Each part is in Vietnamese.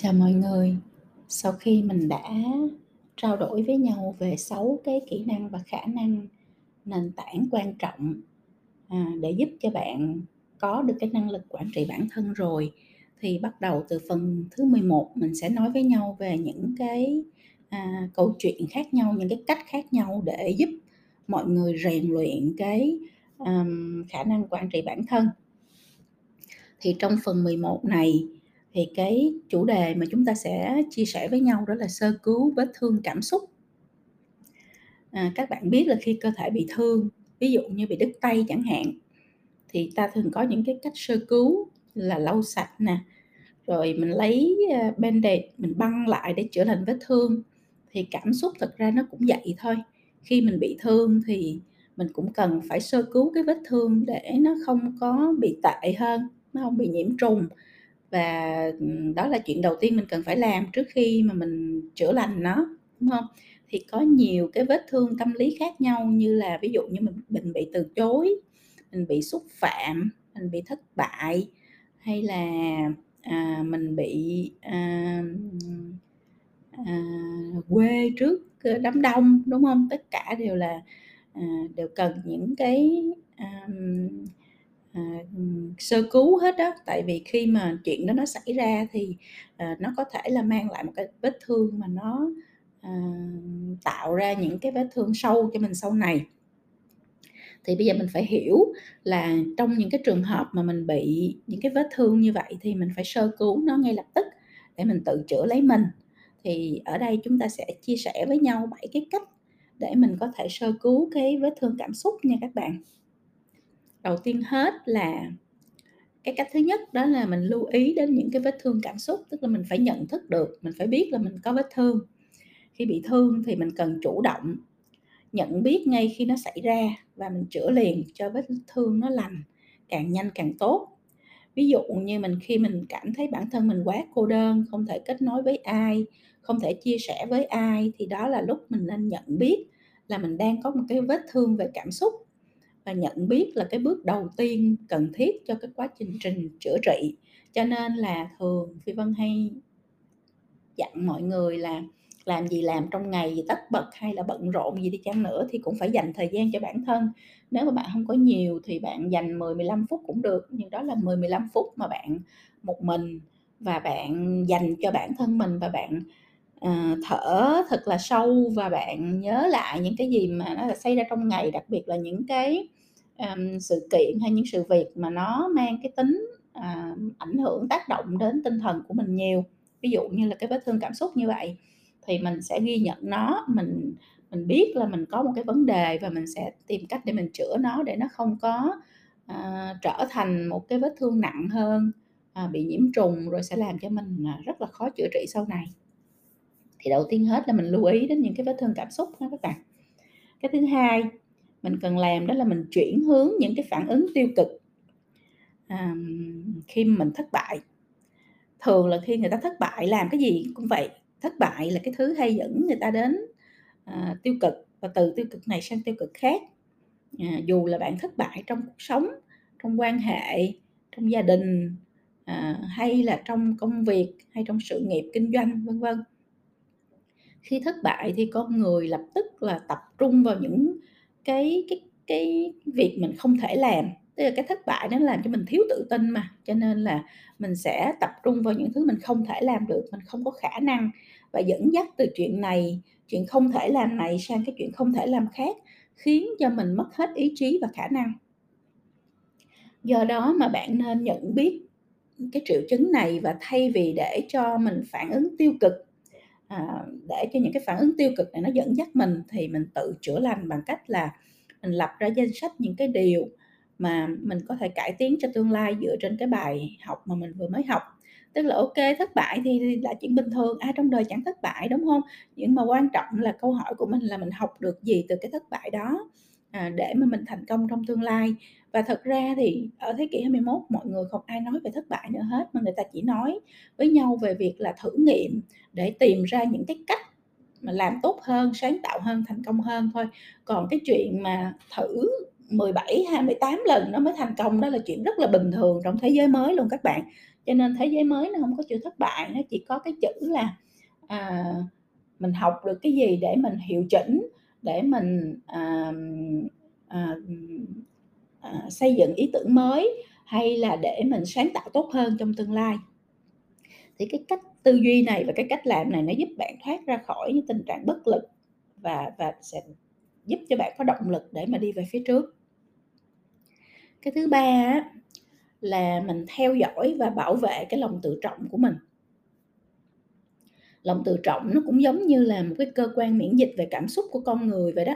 Chào mọi người. Sau khi mình đã trao đổi với nhau về sáu cái kỹ năng và khả năng nền tảng quan trọng, à, để giúp cho bạn có được cái năng lực quản trị bản thân rồi, thì bắt đầu từ phần thứ 11 mình sẽ nói với nhau về những cái, à, câu chuyện khác nhau, những cái cách khác nhau để giúp mọi người rèn luyện cái, um, khả năng quản trị bản thân. Thì trong phần 11 này thì cái chủ đề mà chúng ta sẽ chia sẻ với nhau đó là sơ cứu vết thương cảm xúc. À, các bạn biết là khi cơ thể bị thương, ví dụ như bị đứt tay chẳng hạn, thì ta thường có những cái cách sơ cứu là lau sạch nè, rồi mình lấy, a, Band-Aid mình băng lại để chữa lành vết thương. Thì cảm xúc thực ra nó cũng vậy thôi, khi mình bị thương thì mình cũng cần phải sơ cứu cái vết thương để nó không có bị tệ hơn, nó không bị nhiễm trùng. Và, đó là chuyện đầu tiên mình cần phải làm trước khi mà mình chữa lành nó, đúng không? Thì có nhiều cái vết thương tâm lý khác nhau như là ví dụ như mình mình bị từ chối, mình bị xúc phạm, mình bị thất bại, hay là, à, mình bị, à, à, quê trước, ờ, đám đông, đúng không? Tất cả đều là, à, đều cần những cái, à, à, ừ, sơ cứu hết đó, Tại vì khi mà chuyện đó nó xảy ra thì, à, nó có thể là mang lại một cái vết thương mà nó, à, tạo ra những cái vết thương sâu cho mình sau này. Thì bây giờ mình phải hiểu là trong những cái trường hợp mà mình bị những cái vết thương như vậy thì mình phải sơ cứu nó ngay lập tức để mình tự chữa lấy mình. Thì ở đây chúng ta sẽ chia sẻ với nhau bảy cái cách để mình có thể sơ cứu cái vết thương cảm xúc nha các bạn. Đầu tiên hết là cái cách thứ nhất đó là mình lưu ý đến những cái vết thương cảm xúc, tức là mình phải nhận thức được, mình phải biết là mình có vết thương. Khi bị thương thì mình cần chủ động, nhận biết ngay khi nó xảy ra và mình chữa liền cho vết thương nó lành, càng nhanh càng tốt. Ví dụ như mình khi mình cảm thấy bản thân mình quá cô đơn, không thể kết nối với ai, không thể chia sẻ với ai thì đó là lúc mình nên nhận biết là mình đang có một cái vết thương về cảm xúc. Và nhận biết là cái bước đầu tiên cần thiết cho cái quá trình trình chữa trị. Cho nên là thường Phi Vân hay dặn mọi người là làm gì làm trong ngày gì tất bật hay là bận rộn gì đi chăng nữa thì cũng phải dành thời gian cho bản thân. Nếu mà bạn không có nhiều thì bạn dành 10, 15 phút cũng được, nhưng đó là 10, 15 phút mà bạn một mình và bạn dành cho bản thân mình và bạn, uh, thở thật là sâu và bạn nhớ lại những cái gì mà nó xảy ra trong ngày, đặc biệt là những cái, um, sự kiện hay những sự việc mà nó mang cái tính, à, ảnh hưởng, tác động đến tinh thần của mình nhiều. Ví dụ như là cái vết thương cảm xúc như vậy thì mình sẽ ghi nhận nó, mình mình biết là mình có một cái vấn đề và mình sẽ tìm cách để mình chữa nó để nó không có, à, trở thành một cái vết thương nặng hơn, à, bị nhiễm trùng rồi sẽ làm cho mình, à, rất là khó chữa trị sau này. Thì đầu tiên hết là mình lưu ý đến những cái vết thương cảm xúc đó các bạn. Cái thứ hai mình cần làm đó là mình chuyển hướng những cái phản ứng tiêu cực, khi mình thất bại. Thường là khi người ta thất bại làm cái gì cũng vậy, thất bại là cái thứ hay dẫn người ta đến, à, tiêu cực và từ tiêu cực này sang tiêu cực khác. À, dù là bạn thất bại trong cuộc sống, trong quan hệ, trong gia đình, à, hay là trong công việc, hay trong sự nghiệp kinh doanh, vân vân. Khi thất bại thì con người lập tức là tập trung vào những cái cái cái việc mình không thể làm, tức là cái thất bại nó làm cho mình thiếu tự tin mà, cho nên là mình sẽ tập trung vào những thứ mình không thể làm được, mình không có khả năng và dẫn dắt từ chuyện này, chuyện không thể làm này sang cái chuyện không thể làm khác, khiến cho mình mất hết ý chí và khả năng. Do đó mà bạn nên nhận biết cái triệu chứng này và thay vì để cho mình phản ứng tiêu cực, à, để cho những cái phản ứng tiêu cực này nó dẫn dắt mình thì mình tự chữa lành bằng cách là mình lập ra danh sách những cái điều mà mình có thể cải tiến cho tương lai dựa trên cái bài học mà mình vừa mới học. Tức là ok thất bại thì là chuyện bình thường, ai trong đời chẳng thất bại, đúng không? Nhưng mà quan trọng là câu hỏi của mình là mình học được gì từ cái thất bại đó, à, để mà mình thành công trong tương lai. Và thật ra thì ở thế kỷ 21 mọi người không ai nói về thất bại nữa hết, mà người ta chỉ nói với nhau về việc là thử nghiệm để tìm ra những cái cách mà làm tốt hơn, sáng tạo hơn, thành công hơn thôi. Còn cái chuyện mà thử 17, 28 lần nó mới thành công đó là chuyện rất là bình thường trong thế giới mới luôn các bạn. Cho nên thế giới mới nó không có chữ thất bại, nó chỉ có cái chữ là, à, mình học được cái gì để mình hiệu chỉnh, để mình, à, à, à, xây dựng ý tưởng mới, hay là để mình sáng tạo tốt hơn trong tương lai. Thì cái cách tư duy này và cái cách làm này nó giúp bạn thoát ra khỏi những tình trạng bất lực và và sẽ giúp cho bạn có động lực để mà đi về phía trước. Cái thứ ba là mình theo dõi và bảo vệ cái lòng tự trọng của mình. Lòng tự trọng nó cũng giống như là một cái cơ quan miễn dịch về cảm xúc của con người vậy đó.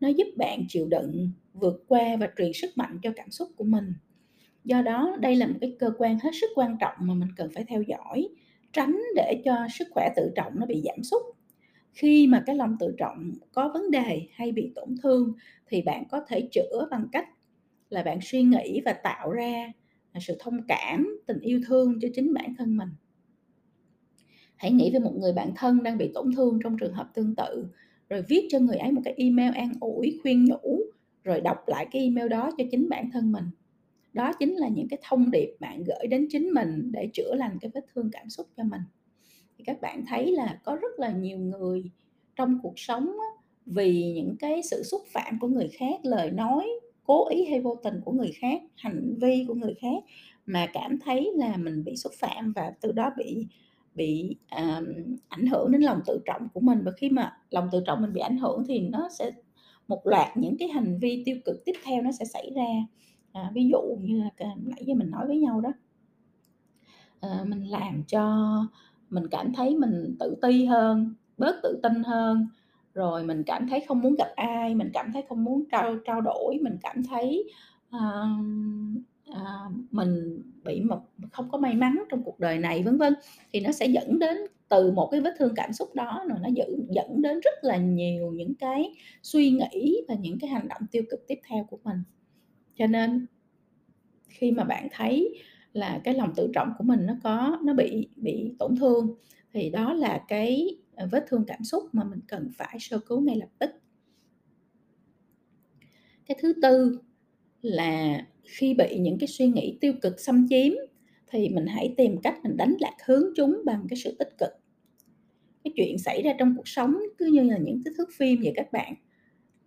Nó giúp bạn chịu đựng, vượt qua và truyền sức mạnh cho cảm xúc của mình. Do đó đây là một cái cơ quan hết sức quan trọng mà mình cần phải theo dõi, tránh để cho sức khỏe tự trọng nó bị giảm sút. Khi mà cái lòng tự trọng có vấn đề hay bị tổn thương thì bạn có thể chữa bằng cách là bạn suy nghĩ và tạo ra, sự thông cảm, tình yêu thương cho chính bản thân mình. Hãy nghĩ về một người bạn thân đang bị tổn thương trong trường hợp tương tự, rồi viết cho người ấy một cái email an ủi, khuyên nhủ, rồi đọc lại cái email đó cho chính bản thân mình. Đó chính là những cái thông điệp bạn gửi đến chính mình để chữa lành cái vết thương cảm xúc cho mình. Thì các bạn thấy là có rất là nhiều người trong cuộc sống á, vì những cái sự xúc phạm của người khác, lời nói cố ý hay vô tình của người khác, hành vi của người khác mà cảm thấy là mình bị xúc phạm và từ đó bị bị, um, ảnh hưởng đến lòng tự trọng của mình. Và khi mà lòng tự trọng mình bị ảnh hưởng thì nó sẽ một loạt những cái hành vi tiêu cực tiếp theo nó sẽ xảy ra. À, ví dụ như là nãy giờ mình nói với nhau đó. à, mình làm cho mình cảm thấy mình tự ti hơn, bớt tự tin hơn, rồi mình cảm thấy không muốn gặp ai, mình cảm thấy không muốn trao trao đổi, mình cảm thấy, à, mình bị một không có may mắn trong cuộc đời này, vân vân. Thì nó sẽ dẫn đến từ một cái vết thương cảm xúc đó rồi nó dẫn dẫn đến rất là nhiều những cái suy nghĩ và những cái hành động tiêu cực tiếp theo của mình. Cho nên khi mà bạn thấy là cái lòng tự trọng của mình nó có nó bị bị tổn thương thì đó là cái, à, vết thương cảm xúc mà mình cần phải sơ cứu ngay lập tức. Cái thứ tư là khi bị những cái suy nghĩ tiêu cực xâm chiếm thì mình hãy tìm cách mình đánh lạc hướng chúng bằng cái sự tích cực. Cái chuyện xảy ra trong cuộc sống cứ như là những cái thước phim vậy các bạn,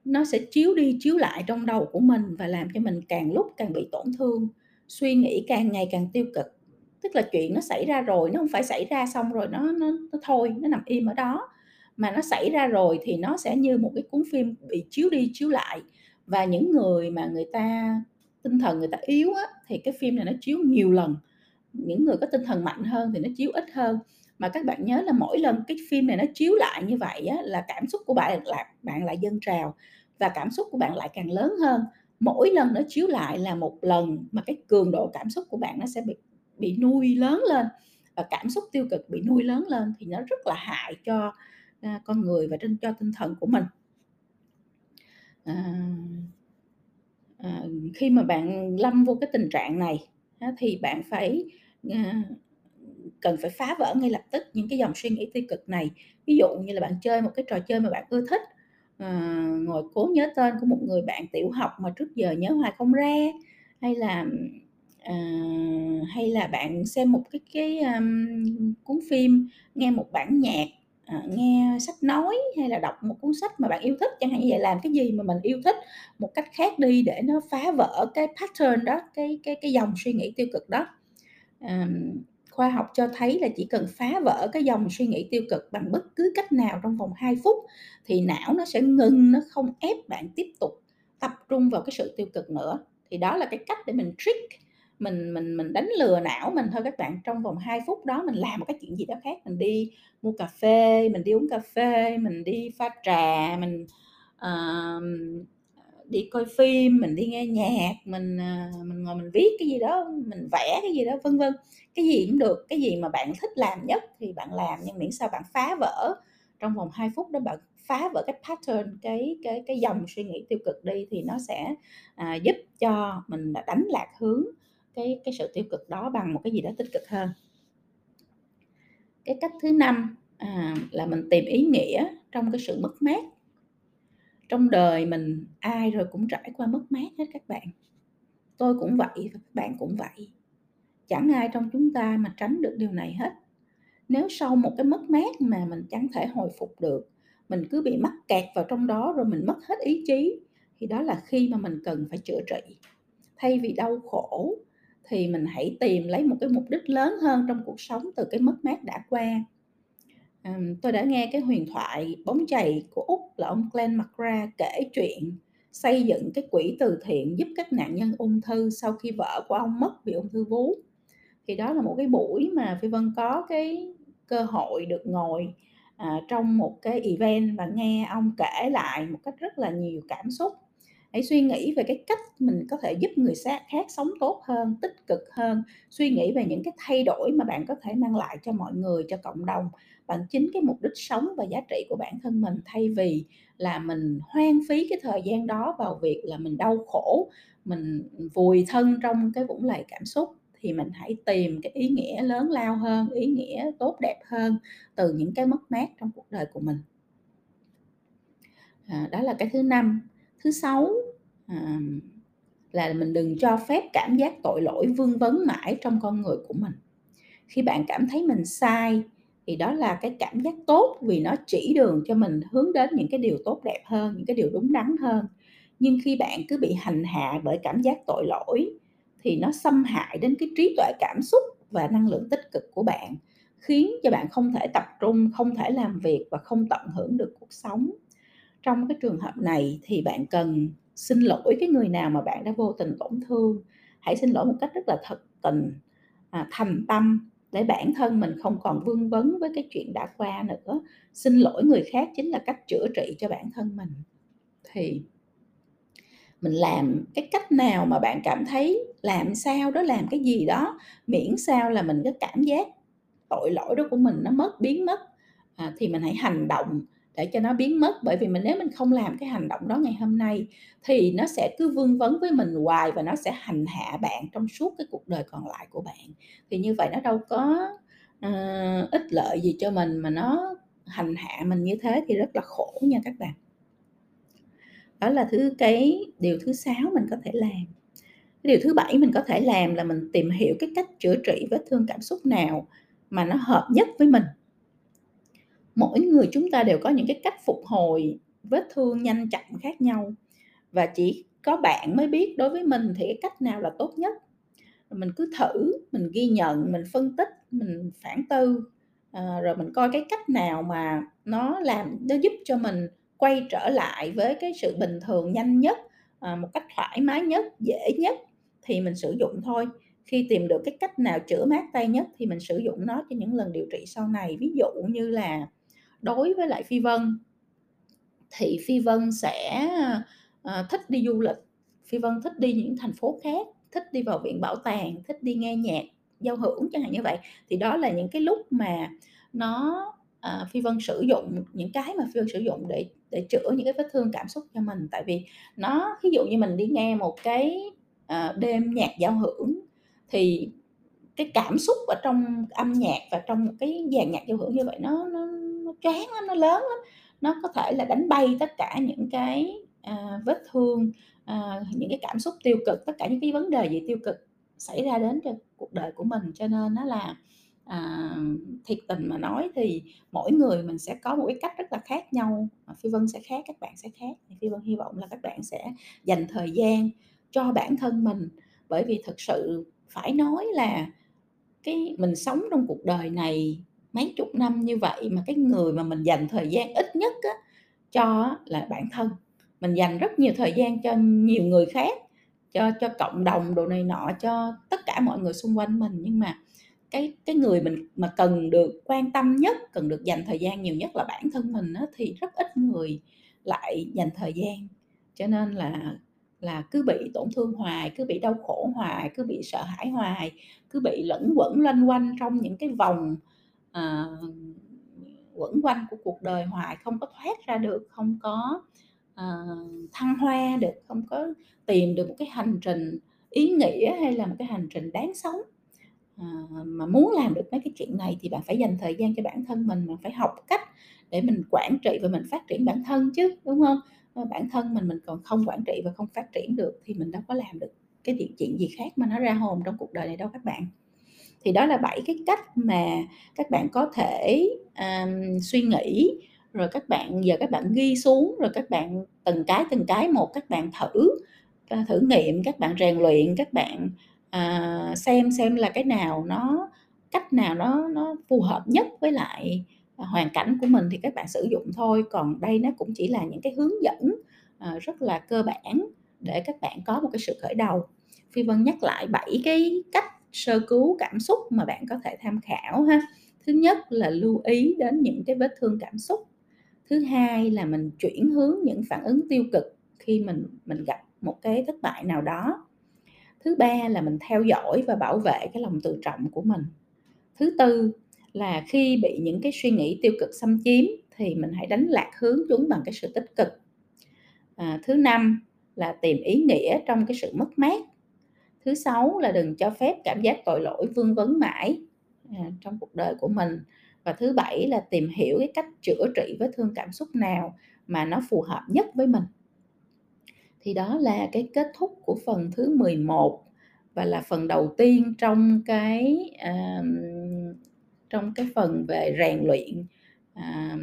nó sẽ chiếu đi chiếu lại trong đầu của mình và làm cho mình càng lúc càng bị tổn thương, suy nghĩ càng ngày càng tiêu cực. Tức là chuyện nó xảy ra rồi, nó không phải xảy ra xong rồi nó nó nó thôi, nó nằm im ở đó, mà nó xảy ra rồi thì nó sẽ như một cái cuốn phim bị chiếu đi chiếu lại. Và những người mà người ta tinh thần người ta yếu á, thì cái phim này nó chiếu nhiều lần, những người có tinh thần mạnh hơn thì nó chiếu ít hơn. Mà các bạn nhớ là mỗi lần cái phim này nó chiếu lại như vậy á, là cảm xúc của bạn là bạn lại dâng trào và cảm xúc của bạn lại càng lớn hơn. Mỗi lần nó chiếu lại là một lần mà cái cường độ cảm xúc của bạn nó sẽ bị bị nuôi lớn lên và cảm xúc tiêu cực bị nuôi lớn lên thì nó rất là hại cho, à, con người và trên cho tinh thần của mình. À, à, khi mà bạn lâm vô cái tình trạng này á, thì bạn phải, à, cần phải phá vỡ ngay lập tức những cái dòng suy nghĩ tiêu cực này. Ví dụ như là bạn chơi một cái trò chơi mà bạn ưa thích, à, ngồi cố nhớ tên của một người bạn tiểu học mà trước giờ nhớ hoài không ra, hay là, à, hay là bạn xem một cái cái, um, cuốn phim, nghe một bản nhạc, à, nghe sách nói hay là đọc một cuốn sách mà bạn yêu thích chẳng hạn như vậy. Làm cái gì mà mình yêu thích một cách khác đi để nó phá vỡ cái pattern đó, cái cái cái dòng suy nghĩ tiêu cực đó. à, khoa học cho thấy là chỉ cần phá vỡ cái dòng suy nghĩ tiêu cực bằng bất cứ cách nào trong vòng 2 phút thì não nó sẽ ngừng nó không ép bạn tiếp tục tập trung vào cái sự tiêu cực nữa. Thì đó là cái cách để mình trick, mình mình mình đánh lừa não mình thôi các bạn. Trong vòng 2 phút đó mình làm một cái chuyện gì đó khác, mình đi mua cà phê, mình đi uống cà phê, mình đi pha trà, mình, uh, đi coi phim, mình đi nghe nhạc, mình, uh, mình ngồi mình viết cái gì đó, mình vẽ cái gì đó, vân vân. Cái gì cũng được, cái gì mà bạn thích làm nhất thì bạn làm, nhưng miễn sao bạn phá vỡ trong vòng 2 phút đó bạn phá vỡ cái pattern, cái cái cái dòng suy nghĩ tiêu cực đi thì nó sẽ, à, giúp cho mình đánh lạc hướng cái cái sự tiêu cực đó bằng một cái gì đó tích cực hơn. Cái cách thứ năm à, là mình tìm ý nghĩa trong cái sự mất mát. trong đời mình ai rồi cũng trải qua mất mát hết các bạn tôi cũng vậy và các bạn cũng vậy chẳng ai trong chúng ta mà tránh được điều này hết nếu sau một cái mất mát mà mình chẳng thể hồi phục được mình cứ bị mắc kẹt vào trong đó rồi mình mất hết ý chí thì đó là khi mà mình cần phải chữa trị thay vì đau khổ thì mình hãy tìm lấy một cái mục đích lớn hơn trong cuộc sống từ cái mất mát đã qua. À, tôi đã nghe cái huyền thoại bóng chày của úc là ông Glenn McGrath kể chuyện xây dựng cái quỹ từ thiện giúp các nạn nhân ung thư sau khi vợ của ông mất vì ung thư vú. Thì đó là một cái buổi mà phi vân có cái cơ hội được ngồi à, trong một cái event và nghe ông kể lại một cách rất là nhiều cảm xúc hãy suy nghĩ về cái cách mình có thể giúp người khác sống tốt hơn tích cực hơn. Suy nghĩ về những cái thay đổi mà bạn có thể mang lại cho mọi người cho cộng đồng. Bằng chính cái mục đích sống và giá trị của bản thân mình thay vì là mình hoang phí cái thời gian đó vào việc là mình đau khổ mình vùi thân trong cái vũng lầy cảm xúc thì mình hãy tìm cái ý nghĩa lớn lao hơn ý nghĩa tốt đẹp hơn từ những cái mất mát trong cuộc đời của mình. À, đó là cái thứ năm thứ sáu. À, là mình đừng cho phép cảm giác tội lỗi vương vấn mãi trong con người của mình. Khi bạn cảm thấy mình sai thì đó là cái cảm giác tốt vì nó chỉ đường cho mình hướng đến những cái điều tốt đẹp hơn những cái điều đúng đắn hơn. Nhưng khi bạn cứ bị hành hạ bởi cảm giác tội lỗi thì nó xâm hại đến cái trí tuệ cảm xúc và năng lượng tích cực của bạn khiến cho bạn không thể tập trung không thể làm việc và không tận hưởng được cuộc sống trong cái trường hợp này thì bạn cần xin lỗi cái người nào mà bạn đã vô tình tổn thương. Hãy xin lỗi một cách rất là thật tình à, thành tâm để bản thân mình không còn vương vấn với cái chuyện đã qua nữa. Xin lỗi người khác chính là cách chữa trị cho bản thân mình. Thì mình làm cái cách nào mà bạn cảm thấy làm sao đó làm cái gì đó miễn sao là mình cái cảm giác tội lỗi đó của mình nó mất biến mất. À, thì mình hãy hành động để cho nó biến mất. Bởi vì mình nếu mình không làm cái hành động đó ngày hôm nay thì nó sẽ cứ vương vấn với mình hoài và nó sẽ hành hạ bạn trong suốt cái cuộc đời còn lại của bạn. Thì như vậy nó đâu có uh, ích lợi gì cho mình mà nó hành hạ mình như thế thì rất là khổ nha các bạn. Đó là thứ cái điều thứ sáu mình có thể làm. Cái điều thứ bảy mình có thể làm là mình tìm hiểu cái cách chữa trị vết thương cảm xúc nào mà nó hợp nhất với mình mỗi người chúng ta đều có những cái cách phục hồi vết thương nhanh chậm khác nhau. Và chỉ có bạn mới biết đối với mình thì cái cách nào là tốt nhất. Mình cứ thử mình ghi nhận mình phân tích mình phản tư à, rồi mình coi cái cách nào mà nó làm nó giúp cho mình quay trở lại với cái sự bình thường nhanh nhất à, một cách thoải mái nhất dễ nhất thì mình sử dụng thôi. Khi tìm được cái cách nào chữa mát tay nhất thì mình sử dụng nó cho những lần điều trị sau này. Ví dụ như là đối với lại phi vân. Thì phi vân sẽ uh, thích đi du lịch. Phi vân thích đi những thành phố khác thích đi vào viện bảo tàng thích đi nghe nhạc giao hưởng chẳng hạn như vậy. Thì đó là những cái lúc mà nó à, phi vân sử dụng những cái mà phi vân sử dụng để để chữa những cái vết thương cảm xúc cho mình. Tại vì nó ví dụ như mình đi nghe một cái à, đêm nhạc giao hưởng thì cái cảm xúc ở trong âm nhạc và trong một cái dàn nhạc giao hưởng như vậy nó nó choáng lắm, nó lớn lắm. Nó có thể là đánh bay tất cả những cái à, vết thương à, những cái cảm xúc tiêu cực tất cả những cái vấn đề gì tiêu cực xảy ra đến cho cuộc đời của mình. Cho nên nó là à, thiệt tình mà nói thì mỗi người mình sẽ có một cái cách rất là khác nhau. À, Phi vân sẽ khác các bạn sẽ khác. Phi vân hy vọng là các bạn sẽ dành thời gian cho bản thân mình. Bởi vì thực sự phải nói là cái mình sống trong cuộc đời này mấy chục năm như vậy mà cái người mà mình dành thời gian ít nhất á, cho là bản thân. Mình dành rất nhiều thời gian cho nhiều người khác cho cho cộng đồng đồ này nọ cho tất cả mọi người xung quanh mình. Nhưng mà cái cái người mình mà cần được quan tâm nhất cần được dành thời gian nhiều nhất là bản thân mình á, thì rất ít người lại dành thời gian. Cho nên là là cứ bị tổn thương hoài cứ bị đau khổ hoài cứ bị sợ hãi hoài cứ bị lẫn quẩn loanh quanh trong những cái vòng à, quẩn quanh của cuộc đời hoài không có thoát ra được không có à, thăng hoa được không có tìm được một cái hành trình ý nghĩa hay là một cái hành trình đáng sống à, mà muốn làm được mấy cái chuyện này thì bạn phải dành thời gian cho bản thân mình bạn phải học cách để mình quản trị và mình phát triển bản thân chứ đúng không bản thân mình mình còn không quản trị và không phát triển được thì mình đâu có làm được cái chuyện gì khác mà nó ra hồn trong cuộc đời này đâu các bạn. Thì đó là bảy cái cách mà các bạn có thể, um, suy nghĩ, rồi các bạn giờ các bạn ghi xuống, rồi các bạn từng cái, từng cái một các bạn thử, thử nghiệm, các bạn rèn luyện, các bạn, uh, xem xem là cái nào nó cách nào nó nó phù hợp nhất với lại, hoàn cảnh của mình thì các bạn sử dụng thôi. Còn đây nó cũng chỉ là những cái hướng dẫn, uh, rất là cơ bản để các bạn có một cái sự khởi đầu. Phi Vân nhắc lại bảy cái cách sơ cứu cảm xúc mà bạn có thể tham khảo ha. Thứ nhất là lưu ý đến những cái vết thương cảm xúc. Thứ hai là mình chuyển hướng những phản ứng tiêu cực khi mình mình gặp một cái thất bại nào đó. Thứ ba là mình theo dõi và bảo vệ cái lòng tự trọng của mình. Thứ tư là khi bị những cái suy nghĩ tiêu cực xâm chiếm thì mình hãy đánh lạc hướng chúng bằng cái sự tích cực. À, thứ năm là tìm ý nghĩa trong cái sự mất mát. Thứ sáu là đừng cho phép cảm giác tội lỗi vương vấn mãi, à, trong cuộc đời của mình. Và thứ bảy là tìm hiểu cái cách chữa trị vết thương cảm xúc nào mà nó phù hợp nhất với mình. Thì đó là cái kết thúc của phần thứ 11 và là phần đầu tiên trong cái, à, trong cái phần về rèn luyện, à,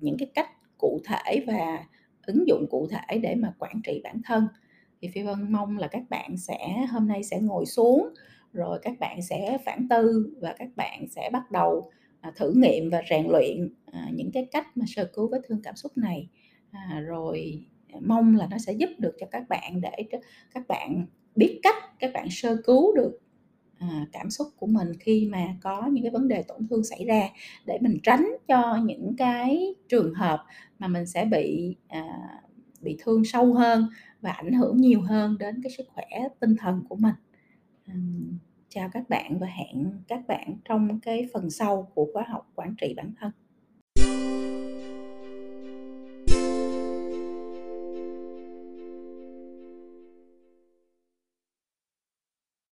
những cái cách cụ thể và ứng dụng cụ thể để mà quản trị bản thân. Thì Phi Vân mong là các bạn sẽ hôm nay sẽ ngồi xuống, rồi các bạn sẽ phản tư và các bạn sẽ bắt đầu, à, thử nghiệm và rèn luyện, à, những cái cách mà sơ cứu vết thương cảm xúc này. À, rồi, mong là nó sẽ giúp được cho các bạn để các bạn biết cách các bạn sơ cứu được, à, cảm xúc của mình khi mà có những cái vấn đề tổn thương xảy ra, để mình tránh cho những cái trường hợp mà mình sẽ bị, à, bị thương sâu hơn và ảnh hưởng nhiều hơn đến cái sức khỏe tinh thần của mình. Chào các bạn và hẹn các bạn trong cái phần sau của khóa học quản trị bản thân.